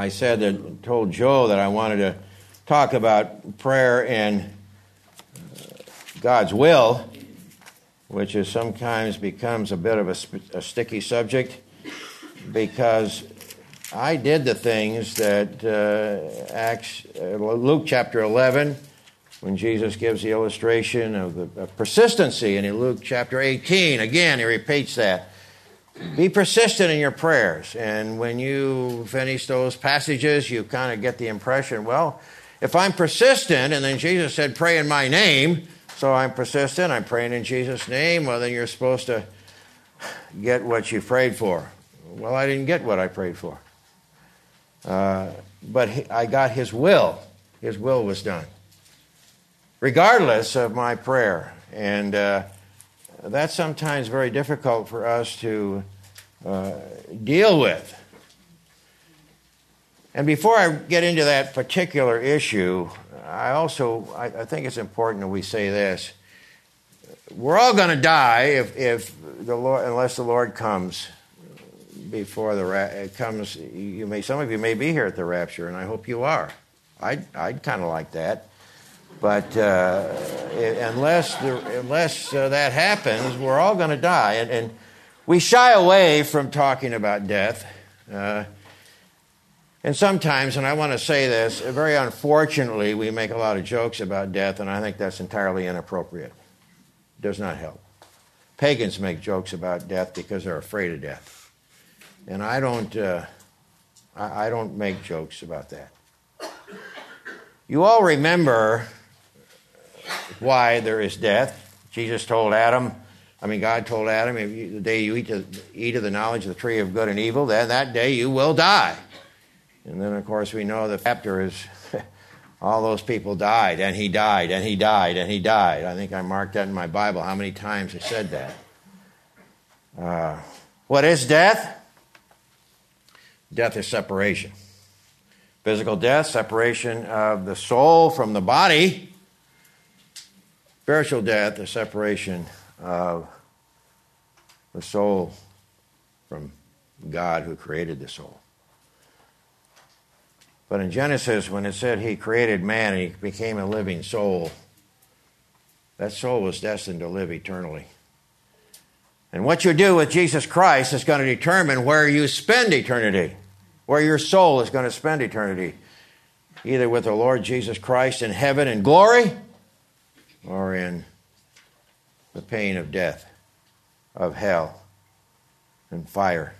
I said that, told Joe that I wanted to talk about prayer and uh, God's will, which sometimes becomes a bit of a, a sticky subject because I did the things that uh, Acts, uh, Luke chapter 11, when Jesus gives the illustration of the of persistency, and in Luke chapter 18, again, he repeats that. Be persistent in your prayers. And when you finish those passages, you kind of get the impression, well, if I'm persistent, and then Jesus said, pray in my name, so I'm persistent, I'm praying in Jesus' name, well, then you're supposed to get what you prayed for. Well, I didn't get what I prayed for. Uh, but I got His will. His will was done, regardless of my prayer. And uh, that's sometimes very difficult for us to uh, deal with. And before I get into that particular issue, I also I, I think it's important that we say this: we're all going to die if, if the Lord, unless the Lord comes before the ra- comes. You may some of you may be here at the rapture, and I hope you are. I'd I'd kind of like that, but uh, unless unless uh, that happens, we're all going to die, and, and, we shy away from talking about death. Uh, and sometimes, and I want to say this, very unfortunately, we make a lot of jokes about death, and I think that's entirely inappropriate. It does not help. Pagans make jokes about death because they're afraid of death and I don't, uh, I, I don't make jokes about that. You all remember why there is death. Jesus told Adam, I mean, God told Adam, if you, the day you eat, to, eat of the knowledge of the tree of good and evil, then that day you will die. And then, of course, we know the chapter is all those people died, and he died, and he died, and he died. I think I marked that in my Bible how many times it said that. Uh, what is death? Death is separation. Physical death, separation of the soul from the body. Spiritual death, the separation of the soul from God who created the soul. But in Genesis, when it said he created man and he became a living soul, that soul was destined to live eternally. And what you do with Jesus Christ is going to determine where you spend eternity, where your soul is going to spend eternity, either with the Lord Jesus Christ in heaven in glory or in the pain of death, of hell, and fire,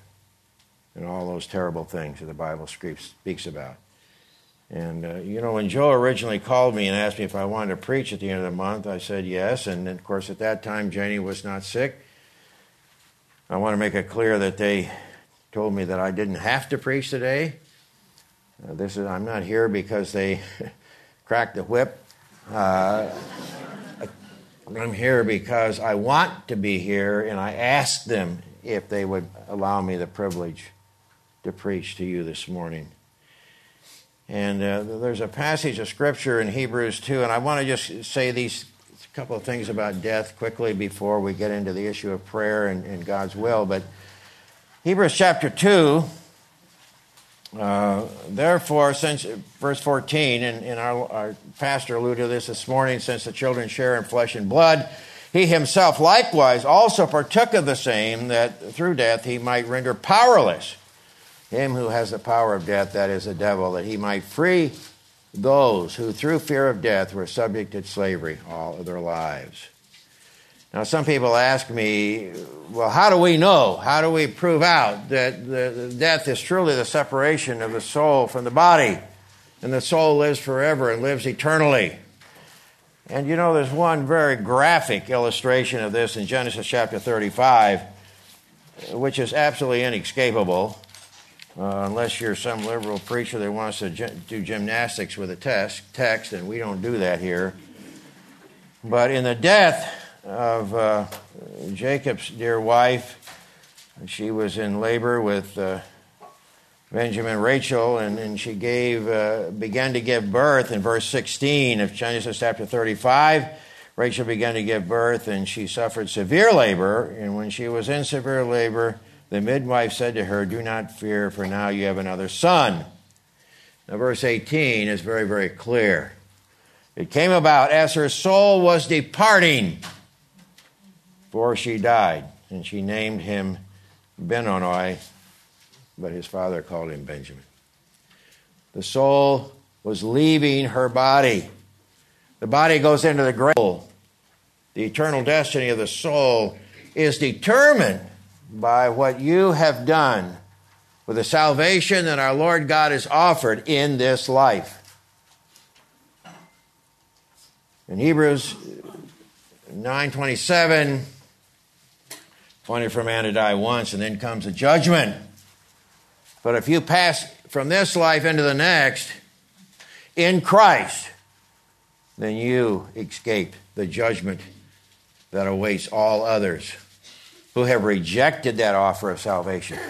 and all those terrible things that the Bible speaks about. And, uh, you know, when Joe originally called me and asked me if I wanted to preach at the end of the month, I said yes. And, of course, at that time, Janie was not sick. I want to make it clear that they told me that I didn't have to preach today. Uh, this is I'm not here because they cracked the whip. Uh, I'm here because I want to be here, and I asked them if they would allow me the privilege to preach to you this morning. And uh, there's a passage of scripture in Hebrews 2, and I want to just say these couple of things about death quickly before we get into the issue of prayer and, and God's will. But Hebrews chapter 2, uh, therefore, since verse 14, and, and our, our pastor alluded to this this morning, since the children share in flesh and blood, he himself likewise also partook of the same, that through death he might render powerless him who has the power of death, that is the devil, that he might free those who through fear of death were subject to slavery all of their lives. Now, some people ask me, well, how do we know? How do we prove out that the, death is truly the separation of the soul from the body, and the soul lives forever and lives eternally? And you know, there's one very graphic illustration of this in Genesis chapter 35, which is absolutely inescapable uh, unless you're some liberal preacher that wants to do gymnastics with a test, text, and we don't do that here. But in the death of uh, Jacob's dear wife, she was in labor with uh, Benjamin Rachel, and, and she gave uh, began to give birth in verse 16 of Genesis chapter 35. Rachel began to give birth, and she suffered severe labor. And when she was in severe labor, the midwife said to her, Do not fear, for now you have another son. Now, verse 18 is very, very clear. It came about as her soul was departing, for she died, and she named him Benoni, but his father called him Benjamin. The soul was leaving her body. The body goes into the grave. The eternal destiny of the soul is determined by what you have done with the salvation that our Lord God has offered in this life. In Hebrews 9:27, appointed for man to die once, and then comes the judgment. But if you pass from this life into the next in Christ, then you escape the judgment that awaits all others who have rejected that offer of salvation.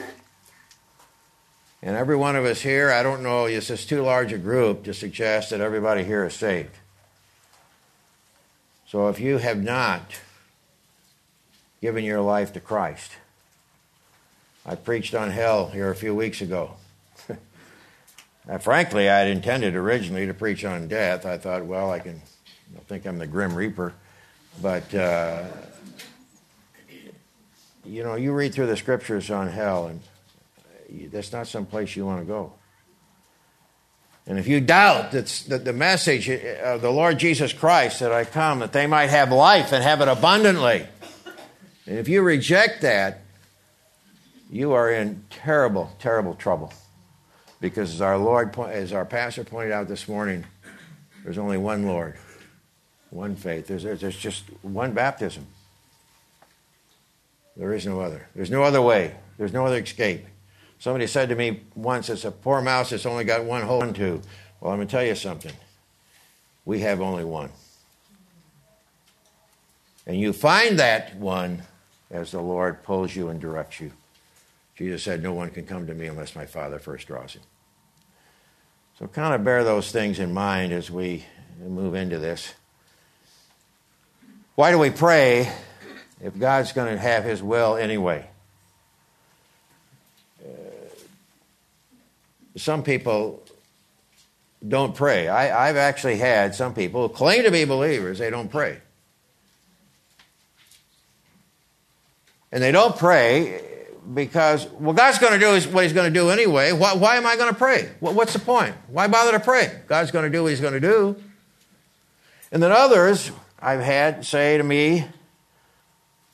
And every one of us here, I don't know, this is too large a group to suggest that everybody here is saved. So if you have not given your life to Christ, I preached on hell here a few weeks ago. frankly, I had intended originally to preach on death. I thought, well, I can I think I'm the Grim Reaper. But, uh, you know, you read through the scriptures on hell, and that's not some place you want to go. And if you doubt that the message of the Lord Jesus Christ that I come that they might have life and have it abundantly, and if you reject that, you are in terrible, terrible trouble. Because as our Lord, as our pastor pointed out this morning, there's only one Lord, one faith. There's, there's just one baptism. There is no other. There's no other way. There's no other escape. Somebody said to me once, it's a poor mouse that's only got one hole into. Well, I'm going to tell you something. We have only one. And you find that one as the Lord pulls you and directs you. Jesus said, No one can come to me unless my Father first draws him. So, kind of bear those things in mind as we move into this. Why do we pray if God's going to have his will anyway? Uh, some people don't pray. I, have actually had some people who claim to be believers, they don't pray. And they don't pray because, well, God's going to do is what He's going to do anyway. Why, why am I going to pray? What's the point? Why bother to pray? God's going to do what He's going to do. And then others I've had say to me,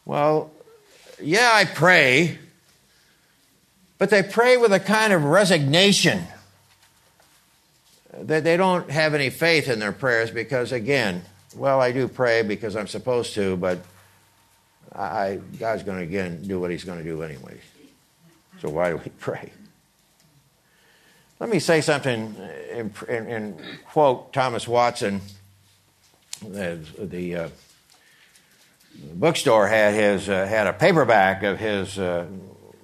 well, yeah, I pray, but they pray with a kind of resignation that they don't have any faith in their prayers because, again, well, I do pray because I'm supposed to, but I, God's going to again do what He's going to do anyway. So why do we pray? Let me say something and, in, in quote Thomas Watson. The, the uh, bookstore had his uh, had a paperback of his uh,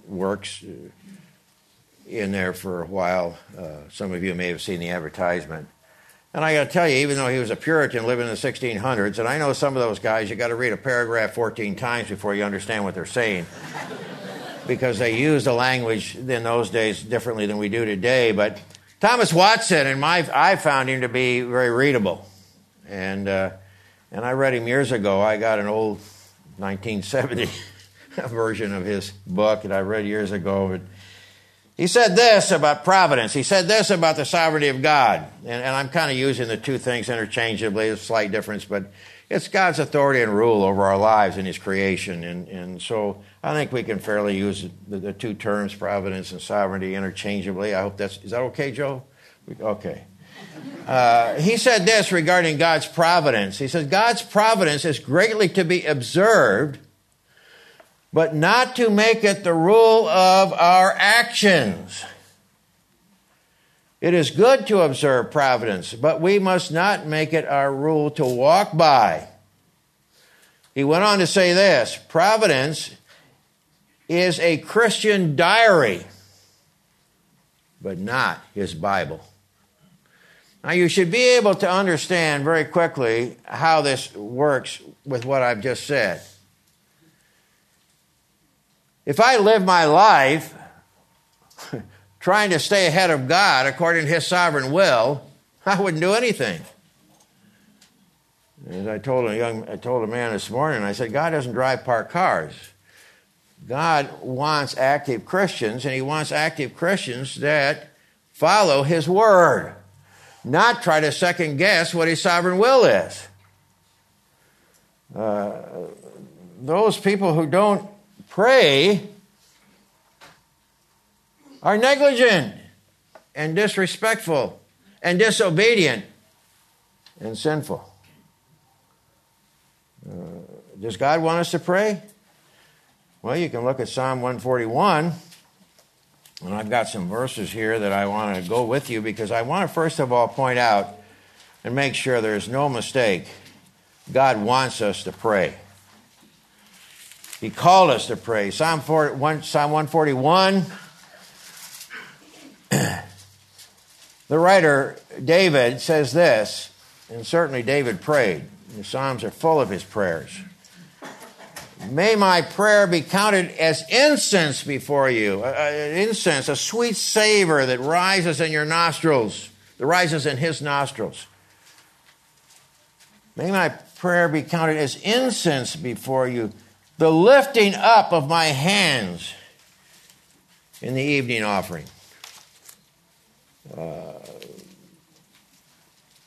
works in there for a while. Uh, some of you may have seen the advertisement. And I got to tell you, even though he was a Puritan living in the 1600s, and I know some of those guys, you got to read a paragraph 14 times before you understand what they're saying. because they used the language in those days differently than we do today. But Thomas Watson, and my, I found him to be very readable. And, uh, and I read him years ago. I got an old 1970 version of his book that I read years ago. He said this about providence. He said this about the sovereignty of God. And, and I'm kind of using the two things interchangeably. A slight difference, but it's God's authority and rule over our lives and His creation. And, and so I think we can fairly use the, the two terms, providence and sovereignty, interchangeably. I hope that's, is that okay, Joe? Okay. Uh, he said this regarding God's providence. He says, God's providence is greatly to be observed but not to make it the rule of our actions. It is good to observe providence, but we must not make it our rule to walk by. He went on to say this Providence is a Christian diary, but not his Bible. Now, you should be able to understand very quickly how this works with what I've just said. If I live my life trying to stay ahead of God according to His sovereign will, I wouldn't do anything. As I told a young, I told a man this morning, I said, God doesn't drive parked cars. God wants active Christians, and He wants active Christians that follow His word, not try to second guess what His sovereign will is. Uh, those people who don't pray are negligent and disrespectful and disobedient and sinful. Uh, does God want us to pray? Well, you can look at Psalm 141, and I've got some verses here that I want to go with you because I want to first of all point out and make sure there's no mistake. God wants us to pray. He called us to pray. Psalm, 4, Psalm 141. the writer David says this, and certainly David prayed. The Psalms are full of his prayers. May my prayer be counted as incense before you. Uh, incense, a sweet savor that rises in your nostrils, that rises in his nostrils. May my prayer be counted as incense before you, the lifting up of my hands in the evening offering. Uh,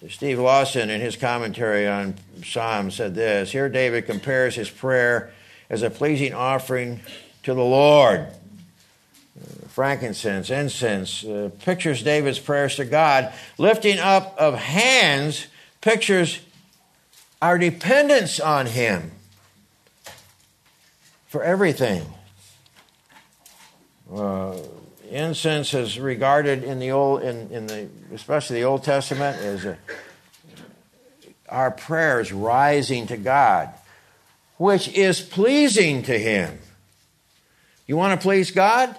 Steve Lawson, in his commentary on Psalm, said this Here David compares his prayer as a pleasing offering to the Lord. Uh, frankincense, incense, uh, pictures David's prayers to God. Lifting up of hands pictures our dependence on Him for everything. Uh, incense is regarded in the old, in, in the especially the Old Testament, as a, our prayers rising to God which is pleasing to Him. You want to please God?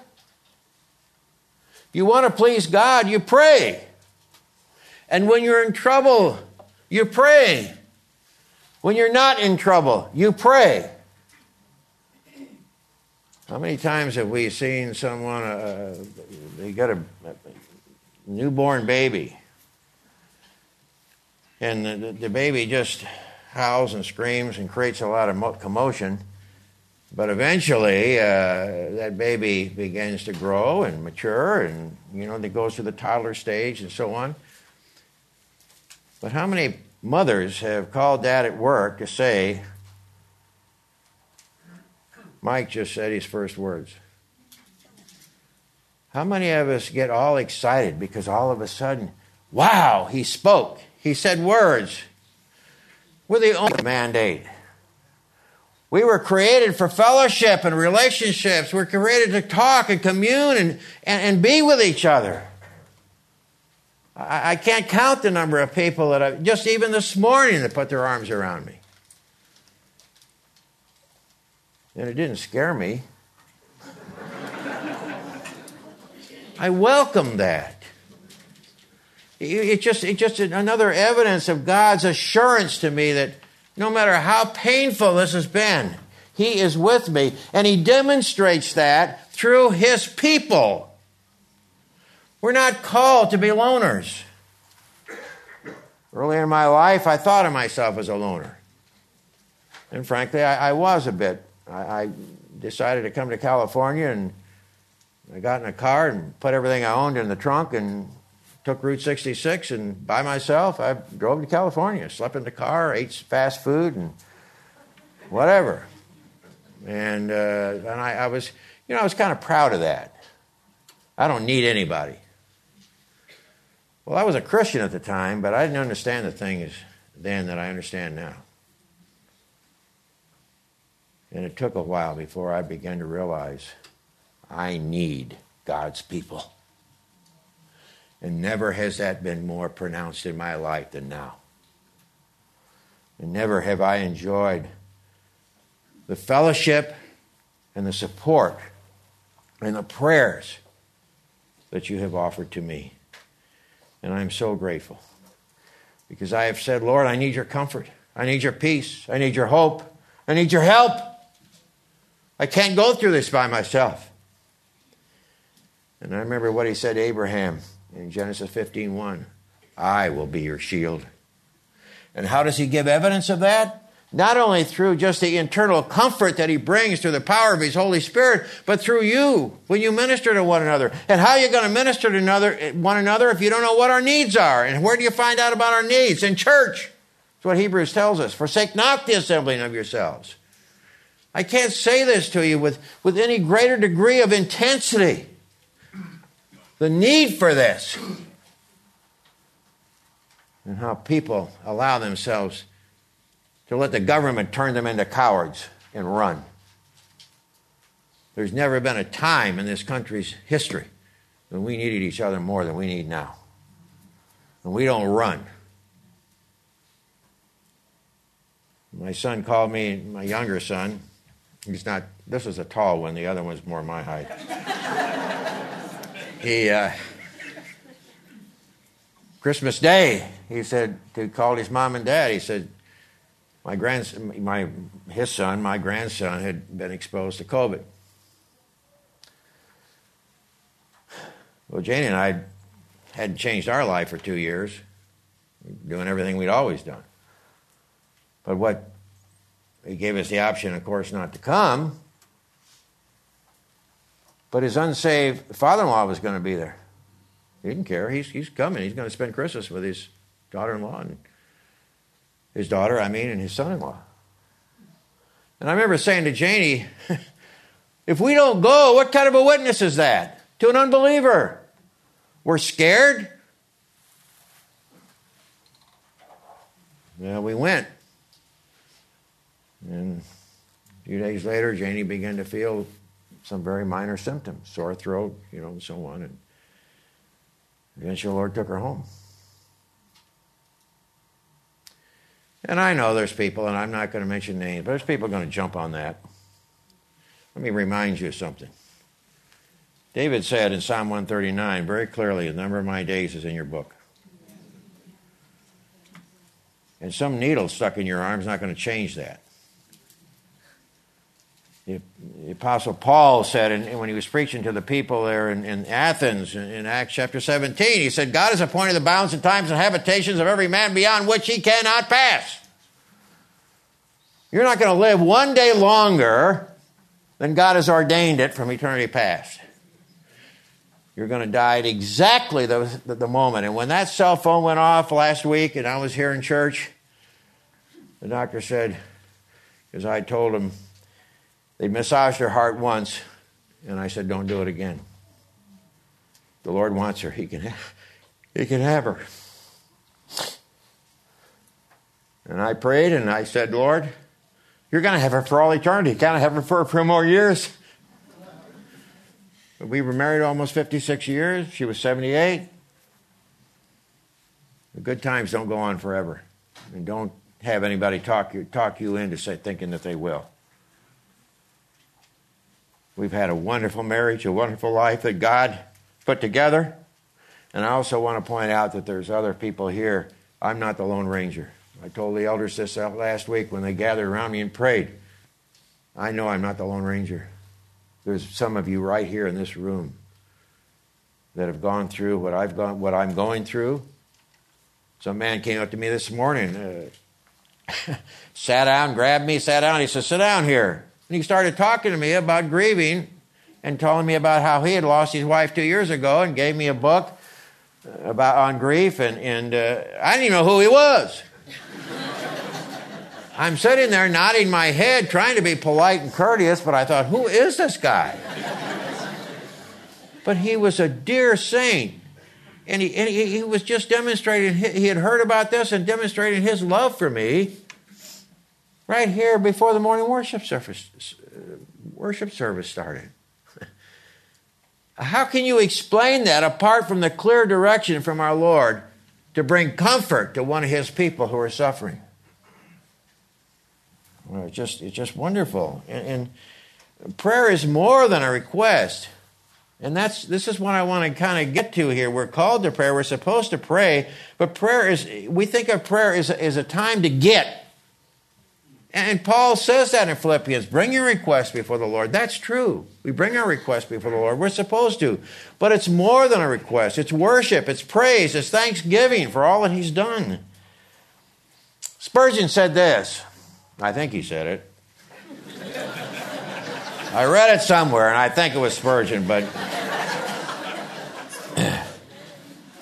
You want to please God, you pray. And when you're in trouble, you pray. When you're not in trouble, you pray. How many times have we seen someone, uh, they got a, a newborn baby, and the, the baby just howls and screams and creates a lot of commotion. But eventually, uh, that baby begins to grow and mature, and you know, it goes through the toddler stage and so on. But how many mothers have called dad at work to say, Mike just said his first words? How many of us get all excited because all of a sudden, wow, he spoke, he said words, we're the only mandate. We were created for fellowship and relationships. We're created to talk and commune and, and, and be with each other. I, I can't count the number of people that I, just even this morning, that put their arms around me. And it didn't scare me. I welcome that. It's just, it's just another evidence of God's assurance to me that no matter how painful this has been, He is with me. And He demonstrates that through His people. We're not called to be loners. Early in my life, I thought of myself as a loner. And frankly, I, I was a bit. I, I decided to come to California and I got in a car and put everything I owned in the trunk and took Route 66 and by myself, I drove to California, slept in the car, ate fast food, and whatever. And, uh, and I, I was, you know, I was kind of proud of that. I don't need anybody. Well, I was a Christian at the time, but I didn't understand the things then that I understand now. And it took a while before I began to realize I need God's people. And never has that been more pronounced in my life than now. And never have I enjoyed the fellowship and the support and the prayers that you have offered to me. And I'm so grateful because I have said, Lord, I need your comfort. I need your peace. I need your hope. I need your help. I can't go through this by myself. And I remember what he said to Abraham in Genesis 15:1. I will be your shield. And how does he give evidence of that? Not only through just the internal comfort that he brings through the power of his Holy Spirit, but through you when you minister to one another. And how are you going to minister to another, one another if you don't know what our needs are? And where do you find out about our needs? In church. That's what Hebrews tells us. Forsake not the assembling of yourselves. I can't say this to you with, with any greater degree of intensity. The need for this. And how people allow themselves to let the government turn them into cowards and run. There's never been a time in this country's history when we needed each other more than we need now. And we don't run. My son called me, my younger son, he's not, this is a tall one, the other one's more my height. he, uh, Christmas Day, he said, to call his mom and dad, he said, my grandson, my his son, my grandson had been exposed to COVID. Well, Janie and I hadn't changed our life for two years, doing everything we'd always done. But what he gave us the option, of course, not to come. But his unsaved father-in-law was going to be there. He didn't care. He's he's coming. He's going to spend Christmas with his daughter-in-law and his daughter, I mean, and his son in law. And I remember saying to Janie, if we don't go, what kind of a witness is that to an unbeliever? We're scared. Well, we went. And a few days later, Janie began to feel some very minor symptoms sore throat, you know, and so on. And eventually, the Lord took her home. And I know there's people, and I'm not going to mention names, but there's people going to jump on that. Let me remind you of something. David said in Psalm 139 very clearly, the number of my days is in your book. And some needle stuck in your arm is not going to change that. The, Apostle Paul said in, when he was preaching to the people there in, in Athens in, in, Acts chapter 17, he said, God has appointed the bounds and times and habitations of every man beyond which he cannot pass. You're not going to live one day longer than God has ordained it from eternity past. You're going to die at exactly the, the moment. And when that cell phone went off last week and I was here in church, the doctor said, because I told him, they massaged her heart once, and I said, Don't do it again. The Lord wants her. He can have, he can have her. And I prayed and I said, Lord, you're going to have her for all eternity. You can't have her for a few more years. We were married almost 56 years. She was 78. The good times don't go on forever. And don't have anybody talk you, talk you into say, thinking that they will. We've had a wonderful marriage, a wonderful life that God put together. And I also want to point out that there's other people here. I'm not the Lone Ranger. I told the elders this last week when they gathered around me and prayed. I know I'm not the Lone Ranger. There's some of you right here in this room that have gone through what I've gone, what I'm going through. Some man came up to me this morning, uh, sat down, grabbed me, sat down. He said, "Sit down here." And he started talking to me about grieving and telling me about how he had lost his wife two years ago and gave me a book about on grief. And, and uh, I didn't even know who he was. I'm sitting there nodding my head, trying to be polite and courteous, but I thought, who is this guy? but he was a dear saint. And he, and he, he was just demonstrating, he had heard about this and demonstrating his love for me right here before the morning worship service, uh, worship service started. How can you explain that apart from the clear direction from our Lord to bring comfort to one of his people who are suffering? Well, it's just, it's just wonderful. And, and prayer is more than a request. And that's this is what I want to kind of get to here. We're called to prayer. We're supposed to pray, but prayer is we think of prayer as, as a time to get And Paul says that in Philippians bring your request before the Lord. That's true. We bring our request before the Lord. We're supposed to. But it's more than a request, it's worship, it's praise, it's thanksgiving for all that He's done. Spurgeon said this. I think he said it. I read it somewhere, and I think it was Spurgeon, but.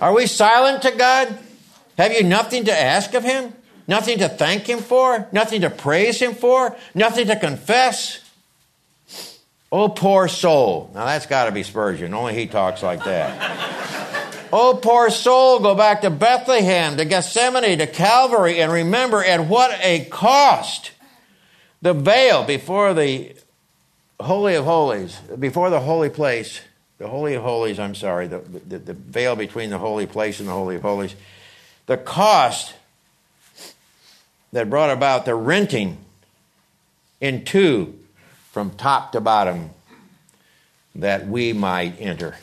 Are we silent to God? Have you nothing to ask of Him? Nothing to thank Him for? Nothing to praise Him for? Nothing to confess? Oh, poor soul. Now that's got to be Spurgeon. Only he talks like that. oh, poor soul, go back to Bethlehem, to Gethsemane, to Calvary, and remember at what a cost the veil before the Holy of Holies, before the holy place, the Holy of Holies, I'm sorry, the, the, the veil between the holy place and the Holy of Holies, the cost that brought about the renting in two from top to bottom that we might enter.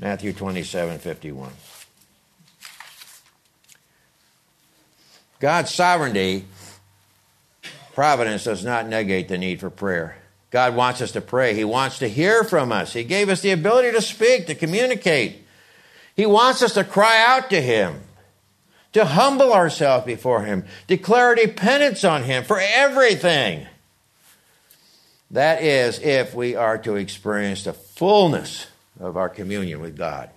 Matthew 27 51. God's sovereignty, providence, does not negate the need for prayer. God wants us to pray. He wants to hear from us. He gave us the ability to speak, to communicate. He wants us to cry out to Him to humble ourselves before Him, declare dependence on Him for everything. That is, if we are to experience the fullness of our communion with God.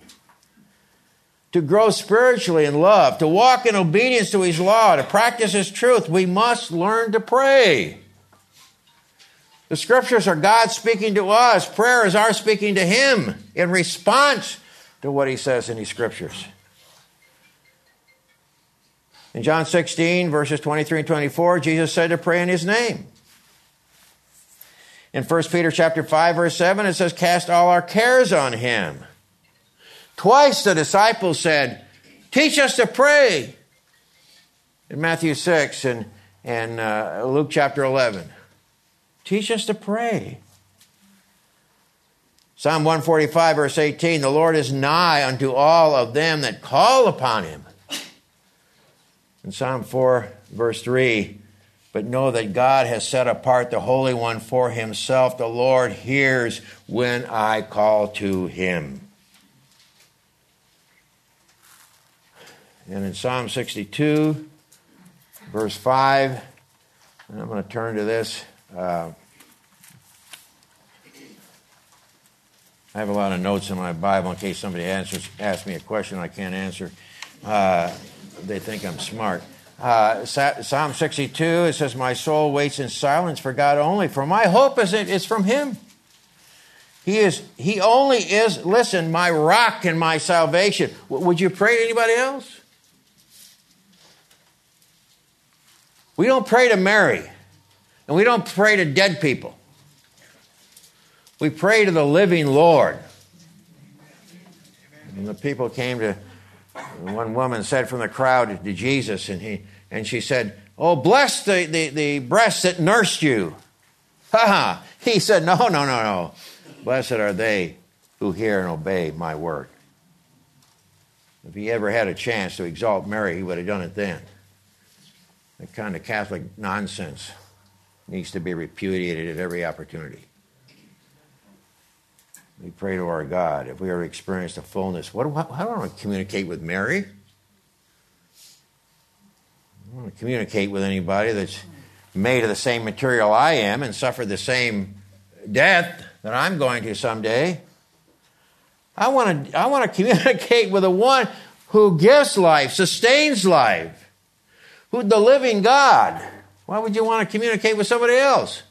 To grow spiritually in love, to walk in obedience to His law, to practice His truth, we must learn to pray. The scriptures are God speaking to us. Prayer is our speaking to Him in response to what He says in His scriptures. In John 16, verses 23 and 24, Jesus said to pray in his name. In 1 Peter chapter 5, verse 7, it says, Cast all our cares on him. Twice the disciples said, Teach us to pray. In Matthew 6 and, and uh, Luke chapter 11. Teach us to pray. Psalm 145, verse 18 The Lord is nigh unto all of them that call upon him. In Psalm 4, verse 3, but know that God has set apart the Holy One for himself. The Lord hears when I call to him. And in Psalm 62, verse 5, and I'm going to turn to this. Uh, I have a lot of notes in my Bible in case somebody answers, asks me a question I can't answer. Uh, they think I'm smart. Uh, Psalm 62, it says, My soul waits in silence for God only, for my hope is, is from Him. He is, He only is, listen, my rock and my salvation. Would you pray to anybody else? We don't pray to Mary, and we don't pray to dead people. We pray to the living Lord. And the people came to one woman said from the crowd to Jesus, and, he, and she said, Oh, bless the, the, the breasts that nursed you. Ha ha. He said, No, no, no, no. Blessed are they who hear and obey my word. If he ever had a chance to exalt Mary, he would have done it then. That kind of Catholic nonsense needs to be repudiated at every opportunity. We pray to our God. If we ever experience the fullness, what, how, how do I want to communicate with Mary? I want to communicate with anybody that's made of the same material I am and suffered the same death that I'm going to someday. I want to, I want to communicate with the one who gives life, sustains life, who the living God. Why would you want to communicate with somebody else?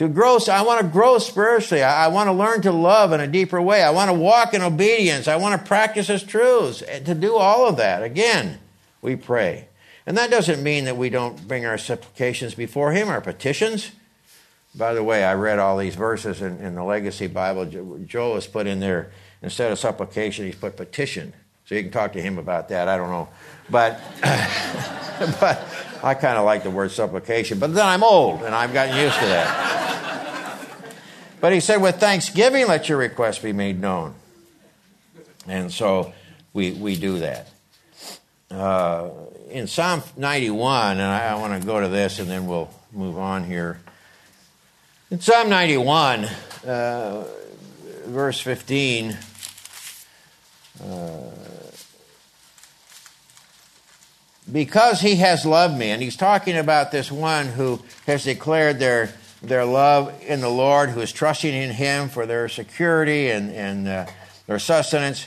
To grow, I want to grow spiritually. I, want to learn to love in a deeper way. I want to walk in obedience. I want to practice His truths. Eh, to do all of that, again, we pray. And that doesn't mean that we don't bring our supplications before Him, our petitions. By the way, I read all these verses in, in the Legacy Bible. Joel has put in there, instead of supplication, he's put petition. So you can talk to him about that. I don't know. But, but I kind of like the word supplication. But then I'm old and I've gotten used to that. But he said, with thanksgiving, let your request be made known. And so we, we do that. uh, in Psalm 91, and I, I want to go to this and then we'll move on here. In Psalm 91, uh, verse 15, uh, because he has loved me, and he's talking about this one who has declared their, their love in the Lord, who is trusting in him for their security and, and uh, their sustenance.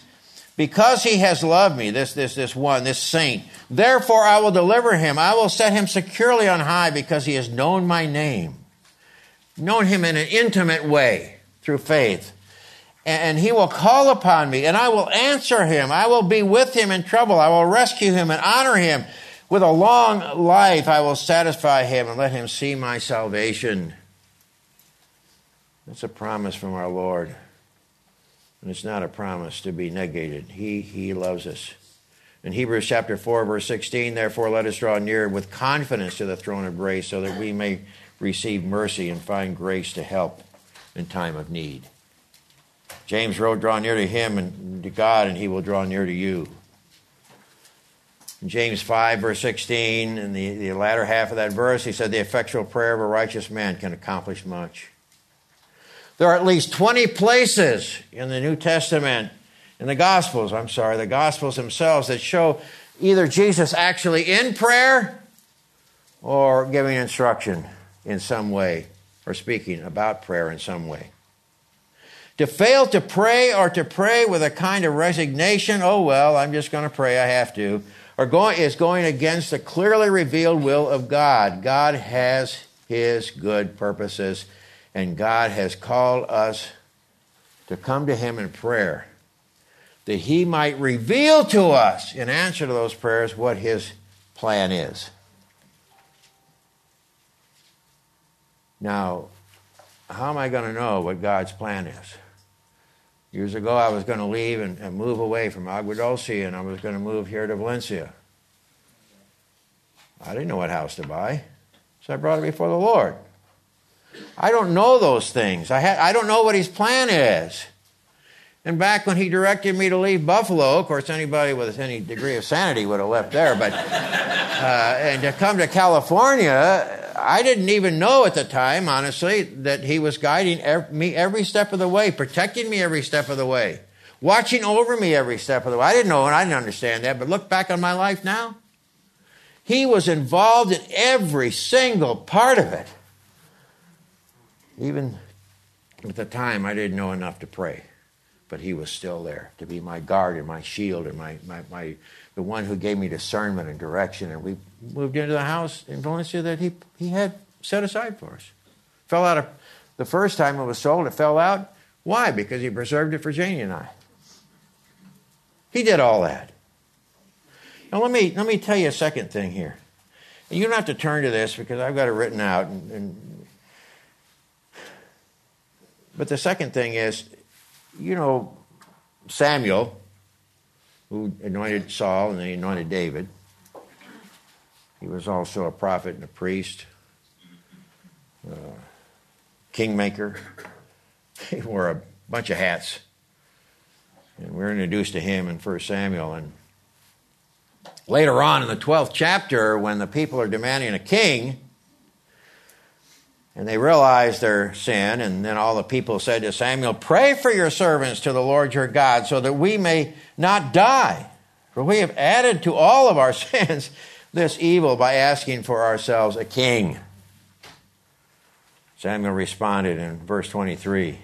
Because he has loved me, this, this, this one, this saint, therefore I will deliver him. I will set him securely on high because he has known my name, known him in an intimate way through faith. And he will call upon me and I will answer him. I will be with him in trouble. I will rescue him and honor him. With a long life, I will satisfy him and let him see my salvation. That's a promise from our Lord. And it's not a promise to be negated. He, he loves us. In Hebrews chapter 4, verse 16, therefore let us draw near with confidence to the throne of grace so that we may receive mercy and find grace to help in time of need. James wrote, Draw near to him and to God, and he will draw near to you. In James 5, verse 16, in the, the latter half of that verse, he said, The effectual prayer of a righteous man can accomplish much. There are at least 20 places in the New Testament, in the Gospels, I'm sorry, the Gospels themselves, that show either Jesus actually in prayer or giving instruction in some way or speaking about prayer in some way. To fail to pray or to pray with a kind of resignation, oh well, I'm just going to pray, I have to, or going, is going against the clearly revealed will of God. God has His good purposes and God has called us to come to Him in prayer that He might reveal to us, in answer to those prayers, what His plan is. Now, how am I going to know what God's plan is? Years ago, I was going to leave and, and move away from Agua Dulce, and I was going to move here to Valencia. I didn't know what house to buy, so I brought it before the Lord. I don't know those things. I, ha- I don't know what his plan is. And back when he directed me to leave Buffalo, of course, anybody with any degree of sanity would have left there, but, uh, and to come to California, I didn't even know at the time, honestly, that he was guiding me every step of the way, protecting me every step of the way, watching over me every step of the way. I didn't know and I didn't understand that, but look back on my life now. He was involved in every single part of it. Even at the time, I didn't know enough to pray, but He was still there to be my guard and my shield and my, my, my the one who gave me discernment and direction. And we moved into the house in Valencia that He, he had set aside for us. Fell out of the first time it was sold, it fell out. Why? Because He preserved it for Janie and I. He did all that. Now let me let me tell you a second thing here. And you don't have to turn to this because I've got it written out, and, and but the second thing is, you know, Samuel, who anointed Saul and then he anointed David, he was also a prophet and a priest, uh, kingmaker. He wore a bunch of hats. And we're introduced to him in 1 Samuel. And later on in the 12th chapter, when the people are demanding a king, and they realized their sin, and then all the people said to Samuel, Pray for your servants to the Lord your God, so that we may not die. For we have added to all of our sins this evil by asking for ourselves a king. Samuel responded in verse 23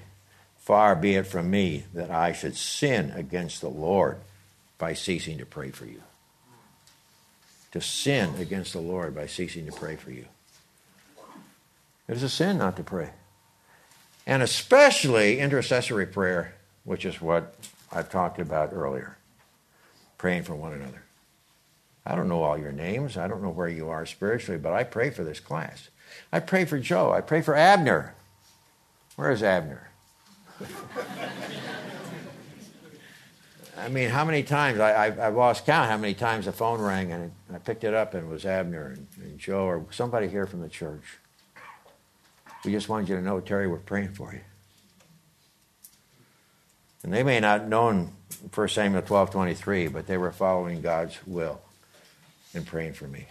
Far be it from me that I should sin against the Lord by ceasing to pray for you. To sin against the Lord by ceasing to pray for you. It is a sin not to pray. And especially intercessory prayer, which is what I've talked about earlier praying for one another. I don't know all your names. I don't know where you are spiritually, but I pray for this class. I pray for Joe. I pray for Abner. Where is Abner? I mean, how many times? I, have lost count how many times the phone rang and I picked it up and it was Abner and, and Joe or somebody here from the church. We just wanted you to know, Terry, we're praying for you. And they may not have known 1 Samuel 12 23, but they were following God's will. And praying for me.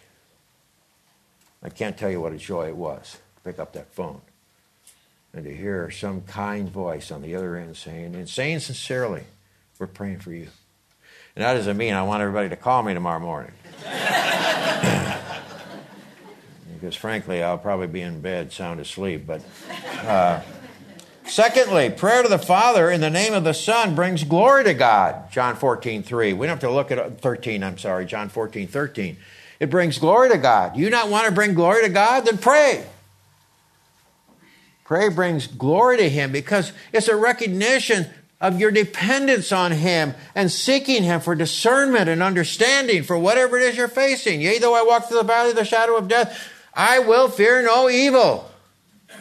I can't tell you what a joy it was to pick up that phone and to hear some kind voice on the other end saying, and saying sincerely, we're praying for you. And that doesn't mean I want everybody to call me tomorrow morning. because frankly, I'll probably be in bed sound asleep. But uh, secondly, prayer to the Father in the name of the Son brings glory to God. John 14, 3. We don't have to look at 13, I'm sorry, John 14, 13. It brings glory to God. You not want to bring glory to God? Then pray. Pray brings glory to Him because it's a recognition of your dependence on Him and seeking Him for discernment and understanding for whatever it is you're facing. Yea, though I walk through the valley of the shadow of death, I will fear no evil.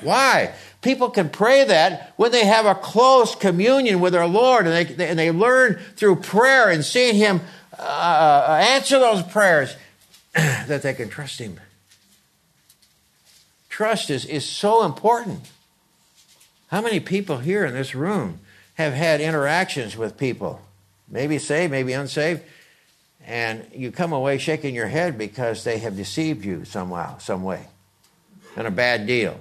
Why? People can pray that when they have a close communion with their Lord and they, they and they learn through prayer and seeing Him uh, uh answer those prayers that they can trust Him. Trust is, is so important. How many people here in this room have had interactions with people, maybe saved, maybe unsaved, and you come away shaking your head because they have deceived you somehow, some way, and a bad deal.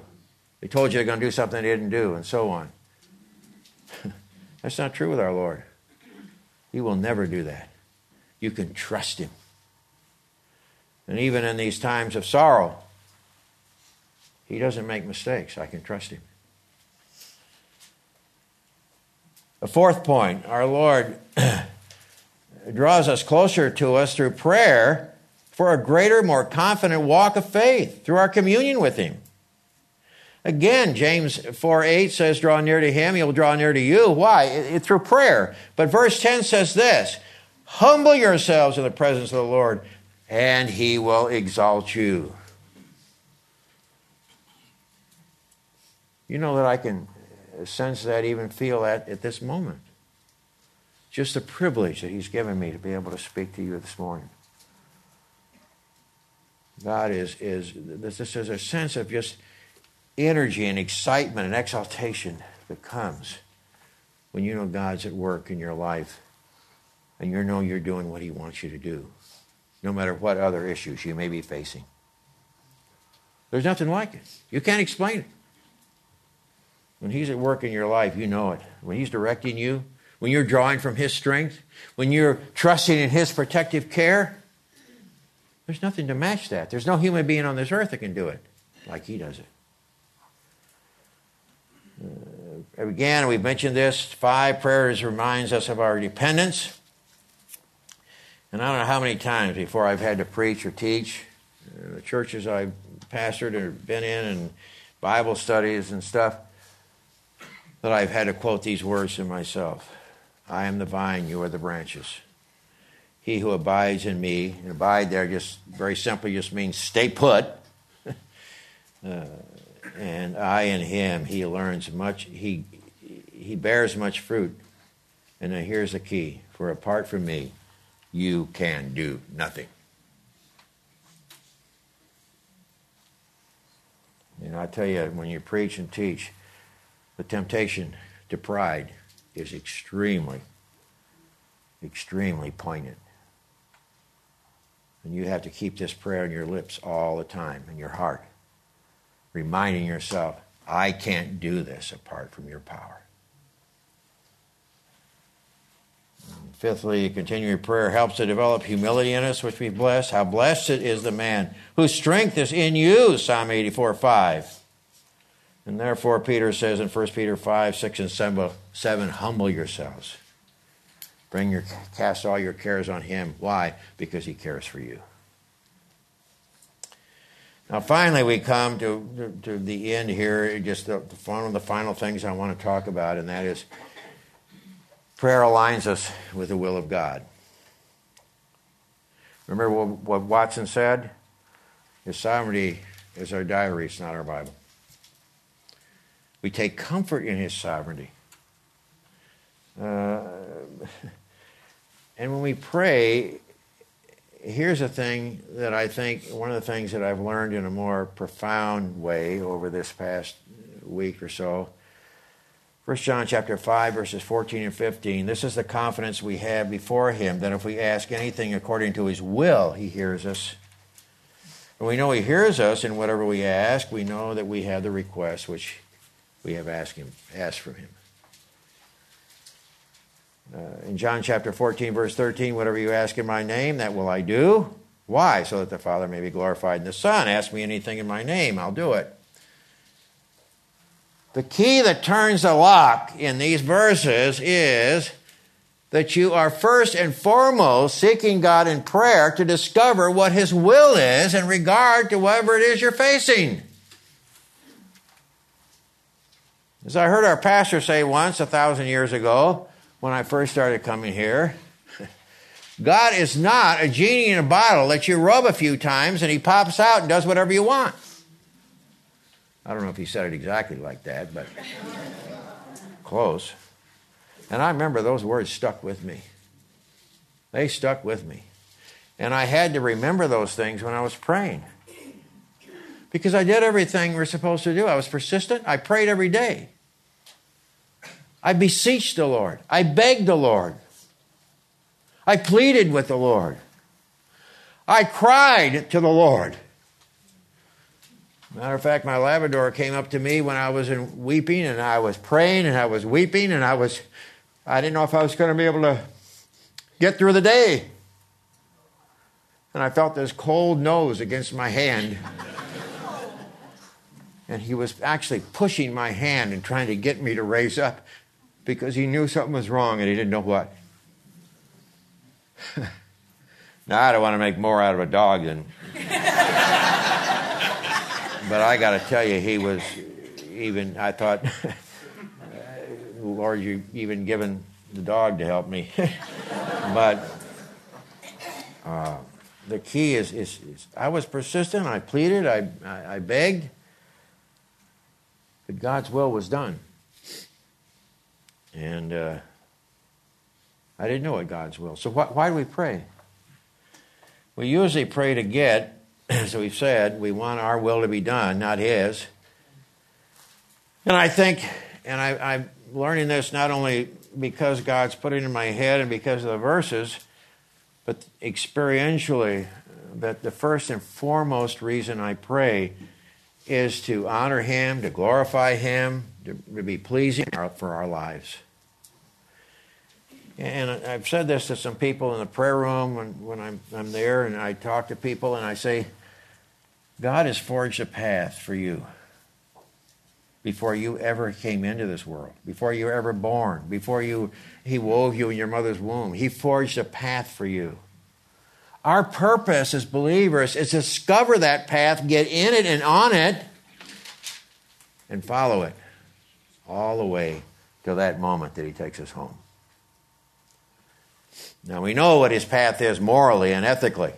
They told you they're going to do something they didn't do, and so on. That's not true with our Lord. He will never do that. You can trust Him. And even in these times of sorrow, He doesn't make mistakes. I can trust Him. A fourth point our Lord draws us closer to us through prayer for a greater, more confident walk of faith through our communion with Him. Again, James 4 8 says, Draw near to Him, He will draw near to you. Why? It, it, through prayer. But verse 10 says this Humble yourselves in the presence of the Lord, and He will exalt you. You know that I can uh, sense that, even feel that at this moment. Just the privilege that He's given me to be able to speak to you this morning. God is, is this is a sense of just energy and excitement and exaltation that comes when you know God's at work in your life and you know you're doing what He wants you to do, no matter what other issues you may be facing. There's nothing like it. You can't explain it. When He's at work in your life, you know it. When He's directing you, when you're drawing from His strength, when you're trusting in His protective care, there's nothing to match that. There's no human being on this earth that can do it like He does it. Uh, again, we've mentioned this. Five prayers reminds us of our dependence. And I don't know how many times before I've had to preach or teach, uh, the churches I've pastored or been in, and Bible studies and stuff, that I've had to quote these words to myself I am the vine, you are the branches. He who abides in me, and abide there just very simply just means stay put. uh, and I in him, he learns much, he, he bears much fruit. And then here's the key for apart from me, you can do nothing. And I tell you, when you preach and teach, the temptation to pride is extremely, extremely poignant. And you have to keep this prayer on your lips all the time, in your heart, reminding yourself, I can't do this apart from your power. Fifthly, continuing prayer helps to develop humility in us, which we bless. How blessed is the man whose strength is in you, Psalm 84 5. And therefore, Peter says in 1 Peter 5, 6, and 7, 7 humble yourselves. Bring your, cast all your cares on him. Why? Because he cares for you. Now, finally, we come to, to, the end here, just the, one of the final things I want to talk about, and that is prayer aligns us with the will of God. Remember what, what Watson said? His sovereignty is our diary, it's not our Bible. We take comfort in His sovereignty. Uh, and when we pray, here's a thing that I think, one of the things that I've learned in a more profound way over this past week or so. 1 John chapter 5 verses 14 and 15. This is the confidence we have before him that if we ask anything according to his will, he hears us. And we know he hears us in whatever we ask. We know that we have the request which we have asked him asked from him. Uh, in John chapter 14 verse 13, whatever you ask in my name, that will I do. Why? So that the Father may be glorified in the Son. Ask me anything in my name, I'll do it. The key that turns the lock in these verses is that you are first and foremost seeking God in prayer to discover what His will is in regard to whatever it is you're facing. As I heard our pastor say once a thousand years ago when I first started coming here, God is not a genie in a bottle that you rub a few times and He pops out and does whatever you want. I don't know if he said it exactly like that, but close. And I remember those words stuck with me. They stuck with me. And I had to remember those things when I was praying. Because I did everything we we're supposed to do. I was persistent. I prayed every day. I beseeched the Lord. I begged the Lord. I pleaded with the Lord. I cried to the Lord. Matter of fact, my Labrador came up to me when I was in weeping, and I was praying, and I was weeping, and I was, I didn't know if I was going to be able to get through the day. And I felt this cold nose against my hand. and he was actually pushing my hand and trying to get me to raise up because he knew something was wrong and he didn't know what. now, I don't want to make more out of a dog than but I got to tell you, he was even, I thought, Lord, you even given the dog to help me. but uh, the key is, is, is, I was persistent, I pleaded, I, I, I begged, but God's will was done. And uh, I didn't know what God's will. So wh- why do we pray? We usually pray to get as we've said, we want our will to be done, not His. And I think, and I, I'm learning this not only because God's put it in my head and because of the verses, but experientially, that the first and foremost reason I pray is to honor Him, to glorify Him, to, be pleasing for our lives. And I've said this to some people in the prayer room when, when I'm, I'm there, and I talk to people, and I say, God has forged a path for you before you ever came into this world, before you were ever born, before you he wove you in your mother's womb. He forged a path for you. Our purpose as believers is to discover that path, get in it and on it, and follow it all the way to that moment that he takes us home. Now we know what his path is morally and ethically.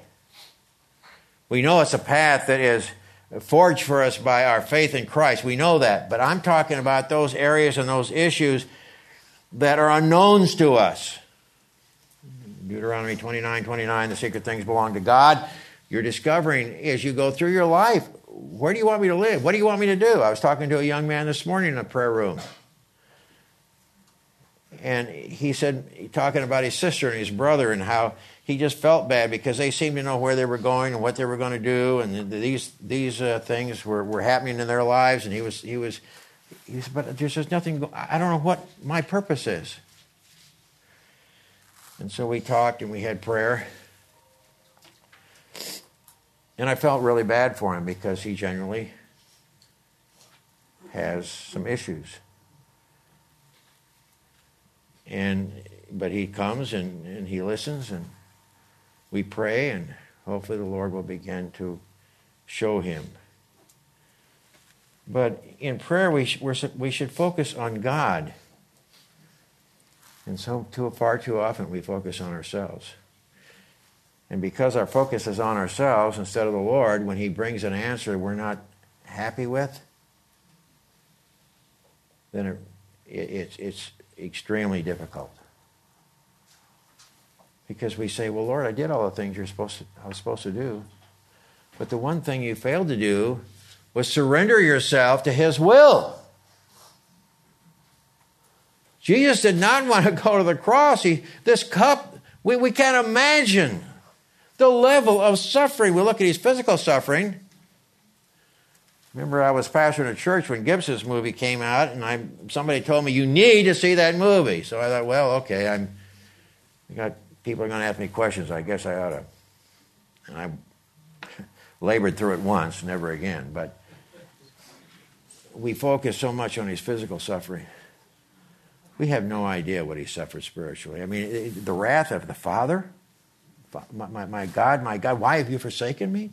We know it's a path that is forged for us by our faith in Christ. We know that. But I'm talking about those areas and those issues that are unknowns to us. Deuteronomy 29 29, the secret things belong to God. You're discovering as you go through your life, where do you want me to live? What do you want me to do? I was talking to a young man this morning in a prayer room. And he said, talking about his sister and his brother and how he just felt bad because they seemed to know where they were going and what they were going to do, and these these uh, things were, were happening in their lives. And he was he was he said, but there's just nothing. I don't know what my purpose is. And so we talked and we had prayer. And I felt really bad for him because he generally has some issues. And but he comes and, and he listens and we pray, and hopefully the Lord will begin to show him. But in prayer, we, sh- we should focus on God. And so, too, far too often, we focus on ourselves. And because our focus is on ourselves instead of the Lord, when He brings an answer we're not happy with, then it, it, it's, it's extremely difficult because we say, "Well, Lord, I did all the things you're supposed to, I was supposed to do, but the one thing you failed to do was surrender yourself to His will." Jesus did not want to go to the cross. He, this cup, we, we can't imagine the level of suffering. We look at his physical suffering. Remember, I was pastoring a church when Gibson's movie came out, and I somebody told me you need to see that movie. So I thought, well, okay, I'm. I got people are going to ask me questions. I guess I ought to. And I labored through it once, never again. But we focus so much on his physical suffering. We have no idea what he suffered spiritually. I mean, the wrath of the Father, my, my, my God, my God, why have you forsaken me?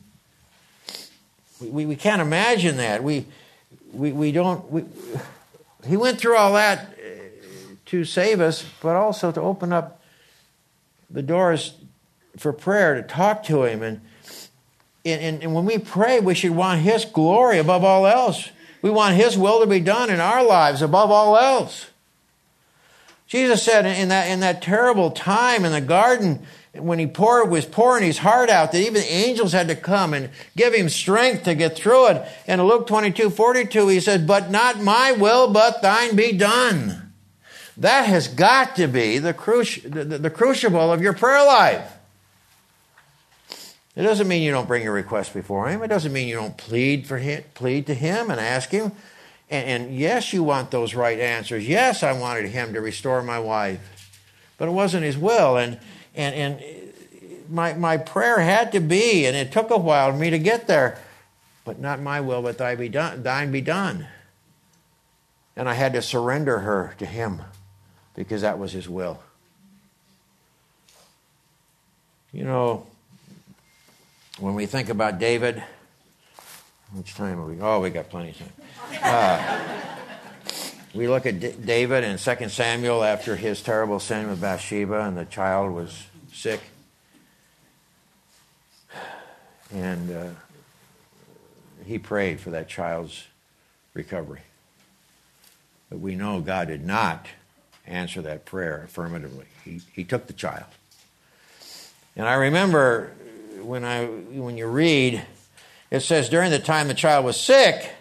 We, we, can't imagine that. We, we, we don't. We, he went through all that uh, to save us, but also to open up the doors for prayer, to talk to Him. And, and, and when we pray, we should want His glory above all else. We want His will to be done in our lives above all else. Jesus said in that, in that terrible time in the garden, when he poured, was pouring his heart out, that even angels had to come and give him strength to get through it. And in Luke 22, 42, he said, But not my will, but thine be done. That has got to be the, cruci- the, the, the crucible of your prayer life. It doesn't mean you don't bring your request before him. It doesn't mean you don't plead for him, plead to him and ask him. And, and yes, you want those right answers. Yes, I wanted him to restore my wife, but it wasn't his will. And and and my my prayer had to be, and it took a while for me to get there. But not my will, but thy be done, thine be done. And I had to surrender her to him because that was his will. You know, when we think about David, which time are we? Oh, we got plenty of time. Uh, we look at D- David in 2 Samuel after his terrible sin with Bathsheba, and the child was sick. And uh, he prayed for that child's recovery. But we know God did not answer that prayer affirmatively. He, he took the child. And I remember when, I, when you read, it says, during the time the child was sick,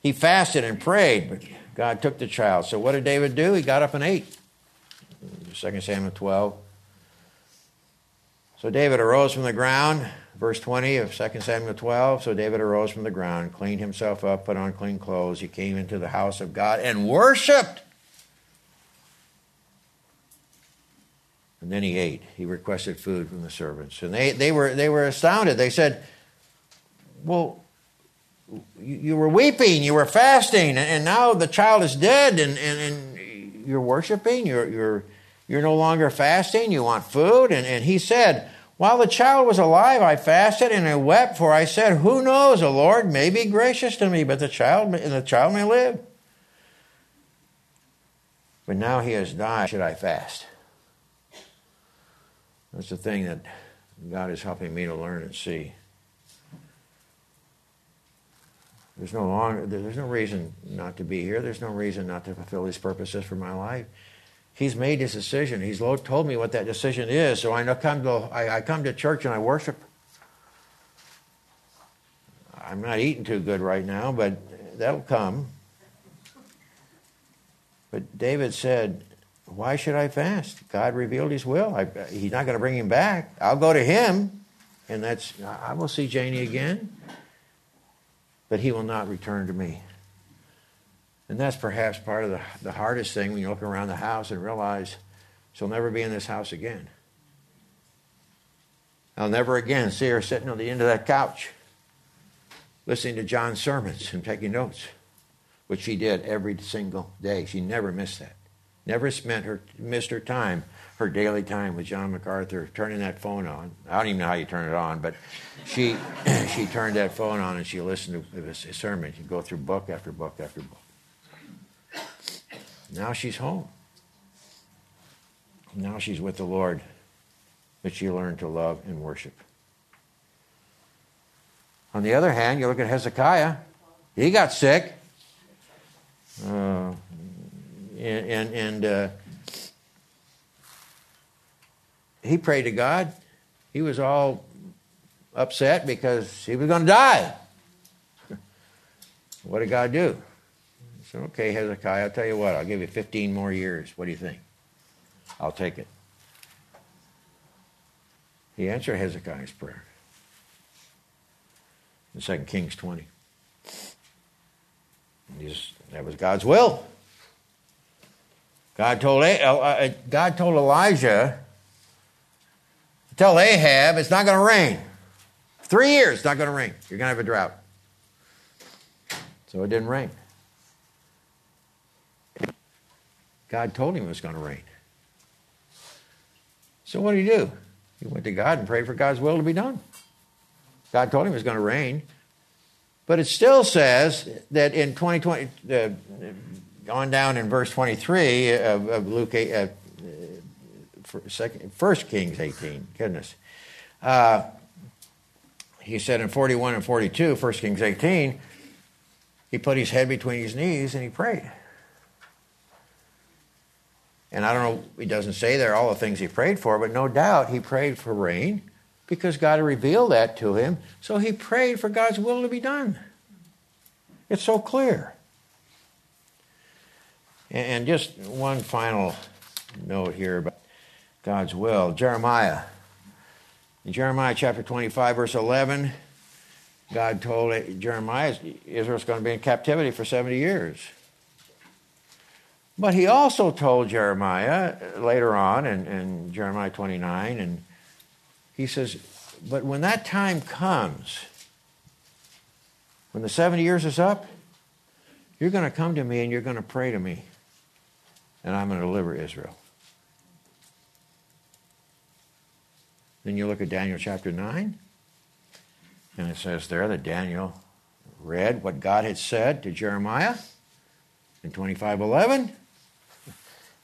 he fasted and prayed, but God took the child. So what did David do? He got up and ate. 2 Samuel 12. So David arose from the ground, verse 20 of 2 Samuel 12. So David arose from the ground, cleaned himself up, put on clean clothes. He came into the house of God and worshiped. And then he ate. He requested food from the servants. And they, they, were, they were astounded. They said, Well, you, were weeping, you were fasting, and, and now the child is dead, and, and, and you're worshiping, you're, you're, you're no longer fasting, you want food. And, and he said, While the child was alive, I fasted and I wept, for I said, Who knows, the Lord may be gracious to me, but the child, the child may live. But now he has died, should I fast? That's the thing that God is helping me to learn and see. There's no longer there's no reason not to be here. There's no reason not to fulfill his purposes for my life. He's made his decision. He's told me what that decision is. So I come to I, I come to church and I worship. I'm not eating too good right now, but that'll come. But David said, Why should I fast? God revealed his will. I, he's not going to bring him back. I'll go to him, and that's, I will see Janie again but he will not return to me. And that's perhaps part of the, the hardest thing when you look around the house and realize she'll never be in this house again. I'll never again see her sitting on the end of that couch listening to John's sermons and taking notes, which she did every single day. She never missed that. Never spent her missed her time her daily time with John MacArthur, turning that phone on. I don't even know how you turn it on, but she she turned that phone on and she listened to his sermon. She'd go through book after book after book. Now she's home. Now she's with the Lord, that she learned to love and worship. On the other hand, you look at Hezekiah. He got sick. Uh, and and, and uh, he prayed to God. He was all upset because he was going to die. what did God do? He said, Okay, Hezekiah, I'll tell you what, I'll give you 15 more years. What do you think? I'll take it. He answered Hezekiah's prayer in 2 Kings 20. that was God's will. God told, uh, uh, God told Elijah, tell Ahab it's not going to rain. Three years, it's not going to rain. You're going to have a drought. So it didn't rain. God told him it was going to rain. So what did he do? He went to God and prayed for God's will to be done. God told him it was going to rain. But it still says that in 2020, uh, on down in verse 23 of, of Luke 8, uh, second, 1 Kings 18, goodness. Uh, he said in 41 and 42, 1 Kings 18, he put his head between his knees and he prayed. And I don't know, he doesn't say there all the things he prayed for, but no doubt he prayed for rain because God revealed that to him. So he prayed for God's will to be done. It's so clear. And just one final note here about God's will. Jeremiah. In Jeremiah chapter 25, verse 11, God told Jeremiah Israel's going to be in captivity for 70 years. But he also told Jeremiah uh, later on in, in Jeremiah 29, and he says, But when that time comes, when the 70 years is up, you're going to come to me and you're going to pray to me, and I'm going to deliver Israel. Then you look at Daniel chapter 9, and it says there that Daniel read what God had said to Jeremiah in 2511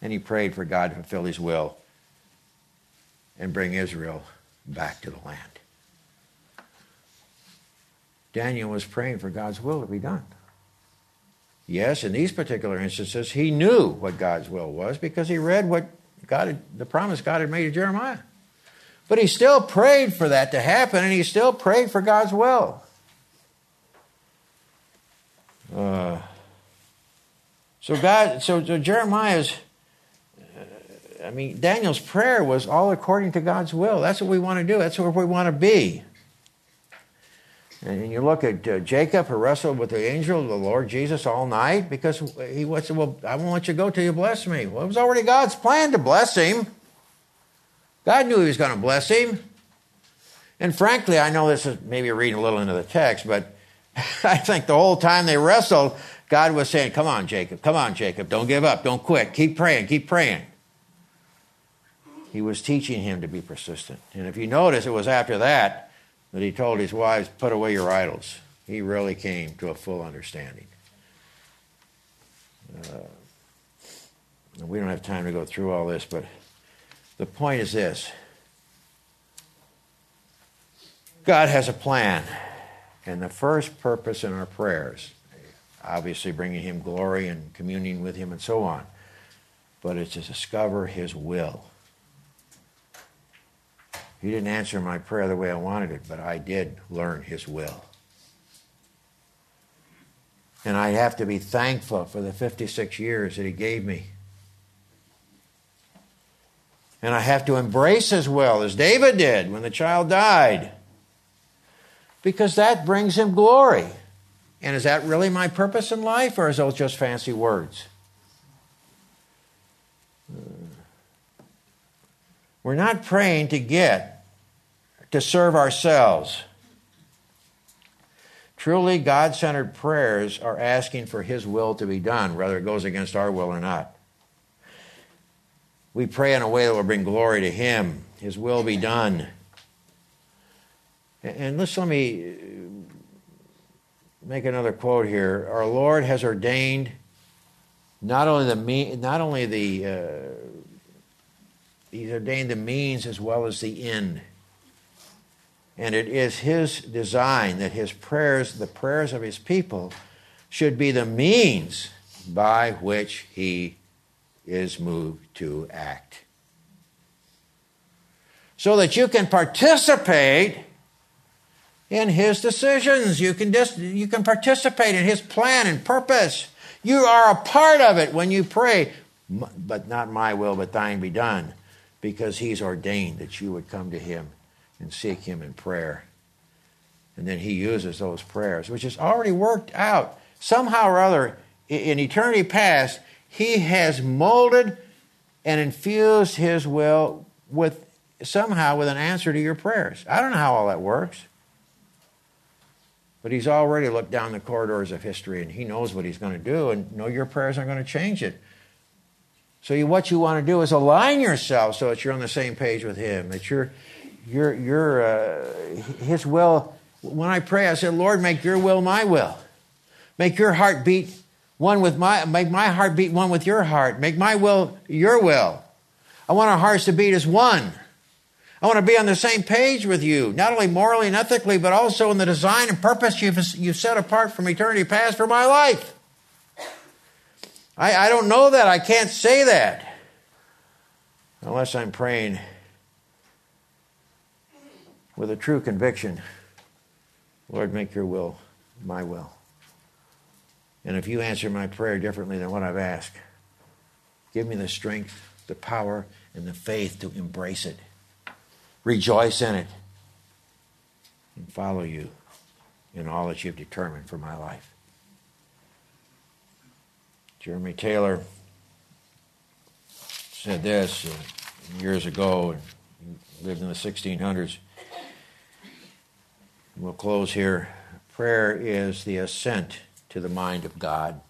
and he prayed for God to fulfill his will and bring Israel back to the land. Daniel was praying for God's will to be done. Yes, in these particular instances, he knew what God's will was because he read what God had, the promise God had made to Jeremiah. But he still prayed for that to happen, and he still prayed for God's will. Uh, so God, so, so Jeremiah's I mean, Daniel's prayer was all according to God's will. That's what we want to do. That's where we want to be. And you look at uh, Jacob, who wrestled with the angel of the Lord Jesus all night because he said, Well, I won't let you go till you bless me. Well, it was already God's plan to bless him. God knew he was going to bless him. And frankly, I know this is maybe reading a little into the text, but I think the whole time they wrestled, God was saying, Come on, Jacob, come on, Jacob, don't give up, don't quit, keep praying, keep praying. He was teaching him to be persistent. And if you notice, it was after that that he told his wives, Put away your idols. He really came to a full understanding. Uh, we don't have time to go through all this, but the point is this God has a plan. And the first purpose in our prayers, obviously bringing Him glory and communing with Him and so on, but it's to discover His will. He didn't answer my prayer the way I wanted it, but I did learn His will. And I have to be thankful for the 56 years that He gave me. And I have to embrace His will, as David did when the child died, because that brings Him glory. And is that really my purpose in life, or is those just fancy words? We're not praying to get, to serve ourselves. Truly, God centered prayers are asking for His will to be done, whether it goes against our will or not. We pray in a way that will bring glory to Him, His will be done. And let's let me make another quote here. Our Lord has ordained not only the not only the uh, He's ordained the means as well as the end. And it is His design that His prayers, the prayers of His people, should be the means by which He is moved to act. So that you can participate in His decisions. You can, dis- you can participate in His plan and purpose. You are a part of it when you pray, but not my will, but thine be done, because he's ordained that you would come to him and seek him in prayer. And then he uses those prayers, which is already worked out. Somehow or other, in eternity past, he has molded and infused his will with somehow with an answer to your prayers. I don't know how all that works. But he's already looked down the corridors of history and he knows what he's going to do, and no, your prayers aren't going to change it. So, you, what you want to do is align yourself so that you're on the same page with him, that you're, you're, you're uh, his will. When I pray, I say, Lord, make your will my will. Make your heart beat one with my, make my heart beat one with your heart. Make my will your will. I want our hearts to beat as one. I want to be on the same page with you, not only morally and ethically, but also in the design and purpose you've, you've set apart from eternity past for my life. I, I don't know that. I can't say that unless I'm praying with a true conviction Lord, make your will my will. And if you answer my prayer differently than what I've asked, give me the strength, the power, and the faith to embrace it rejoice in it, and follow you in all that you've determined for my life. Jeremy Taylor said this uh, years ago, and lived in the 1600s. We'll close here. Prayer is the ascent to the mind of God.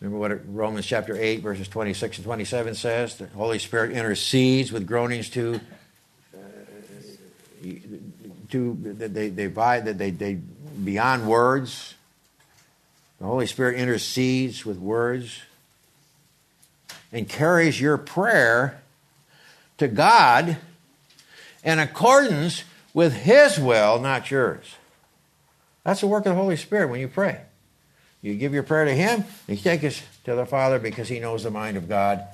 Remember what Romans chapter 8, verses 26 and 27 says? The Holy Spirit intercedes with groanings to uh, to they they that they they beyond words. The Holy Spirit intercedes with words and carries your prayer to God in accordance with His will, not yours. That's the work of the Holy Spirit when you pray. You give your prayer to Him, and He takes it to the Father because He knows the mind of God.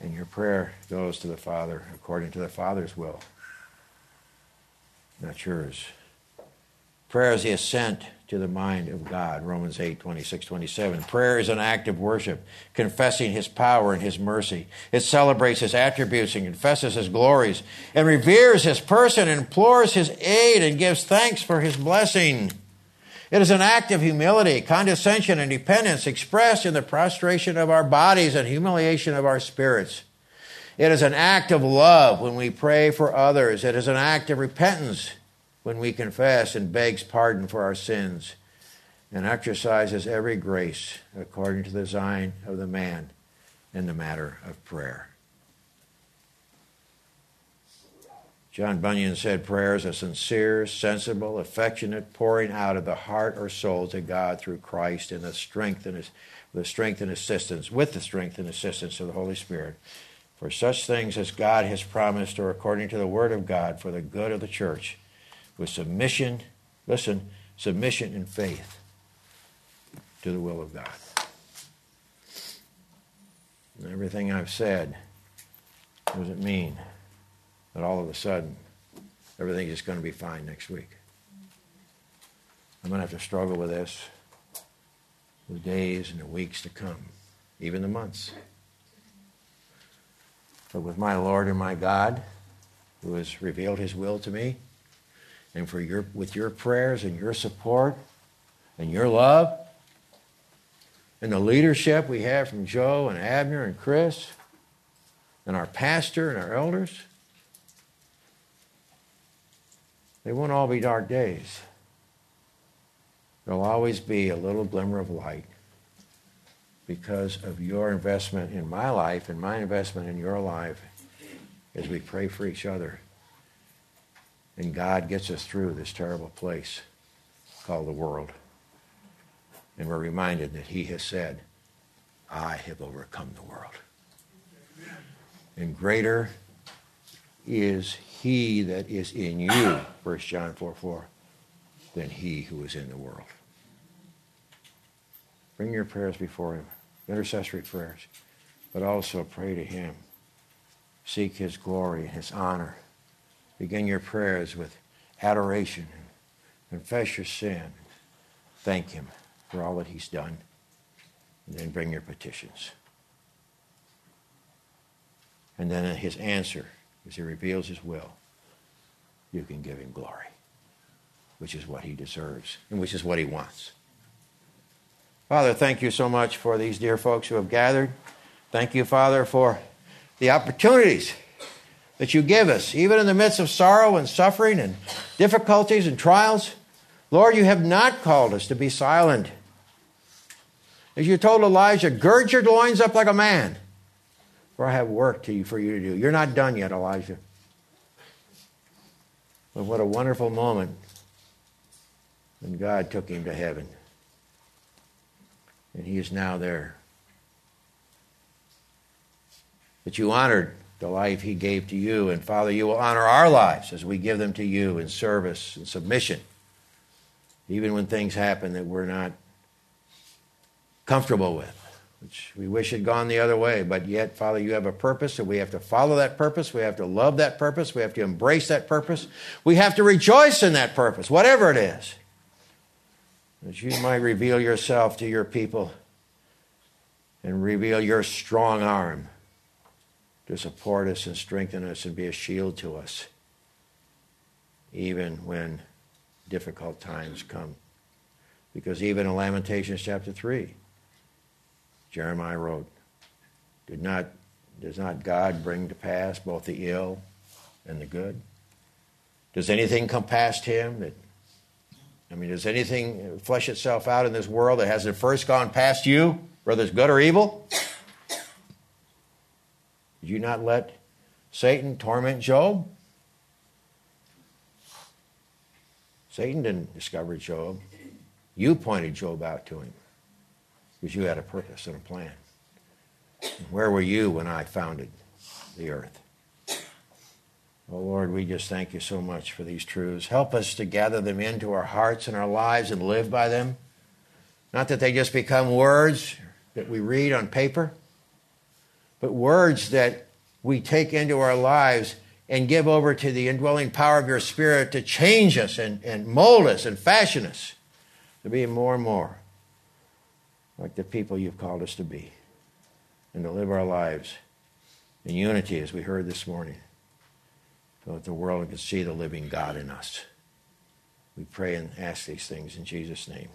And your prayer goes to the Father according to the Father's will not yours. Prayer is the ascent to the mind of God. Romans 8, 26, 27. Prayer is an act of worship, confessing His power and His mercy. It celebrates His attributes and confesses His glories, and reveres His person, implores His aid, and gives thanks for His blessing. It is an act of humility, condescension, and dependence expressed in the prostration of our bodies and humiliation of our spirits. It is an act of love when we pray for others. It is an act of repentance when we confess and begs pardon for our sins and exercises every grace according to the design of the man in the matter of prayer. John Bunyan said prayer is a sincere, sensible, affectionate pouring out of the heart or soul to God through Christ in the strength and the strength and assistance, with the strength and assistance of the Holy Spirit for such things as God has promised or according to the Word of God for the good of the church, with submission, listen, submission and faith to the will of God. And everything I've said doesn't mean that all of a sudden everything is going to be fine next week. I'm going to have to struggle with this the days and the weeks to come, even the months but with my Lord and my God, who has revealed his will to me, and for your, with your prayers and your support and your love, and the leadership we have from Joe and Abner and Chris, and our pastor and our elders, they won't all be dark days. There'll always be a little glimmer of light because of your investment in my life and my investment in your life as we pray for each other. And God gets us through this terrible place called the world. And we're reminded that He has said, I have overcome the world. And greater is He that is in you, 1 John 4 4, than He who is in the world. Bring your prayers before Him intercessory prayers, but also pray to Him. Seek His glory and His honor. Begin your prayers with adoration. Confess your sin. Thank Him for all that He's done. And then bring your petitions. And then His answer, as He reveals His will, you can give Him glory, which is what He deserves and which is what He wants. Father, thank you so much for these dear folks who have gathered. Thank you, Father, for the opportunities that you give us, even in the midst of sorrow and suffering and difficulties and trials. Lord, you have not called us to be silent. As you told Elijah, gird your loins up like a man, for I have work to you for you to do. You're not done yet, Elijah. But what a wonderful moment when God took him to heaven. And he is now there. But you honored the life he gave to you. And Father, you will honor our lives as we give them to you in service and submission even when things happen that we're not comfortable with, which we wish had gone the other way. But yet, Father, you have a purpose, and we have to follow that purpose. We have to love that purpose. We have to embrace that purpose. We have to rejoice in that purpose, whatever it is. That you might reveal yourself to your people and reveal your strong arm to support us and strengthen us and be a shield to us, even when difficult times come. Because even in Lamentations chapter 3, Jeremiah wrote, Did not, Does not God bring to pass both the ill and the good? Does anything come past him that I mean, does anything flesh itself out in this world that hasn't first gone past you, whether it's good or evil? Did you not let Satan torment Job? Satan didn't discover Job. You pointed Job out to him because you had a purpose and a plan. Where were you when I founded the earth? Oh Lord, we just thank you so much for these truths. Help us to gather them into our hearts and our lives and live by them. Not that they just become words that we read on paper, but words that we take into our lives and give over to the indwelling power of your Spirit to change us and, and mold us and fashion us to be more and more like the people you've called us to be and to live our lives in unity as we heard this morning so that the world can see the living God in us. We pray and ask these things in Jesus' name.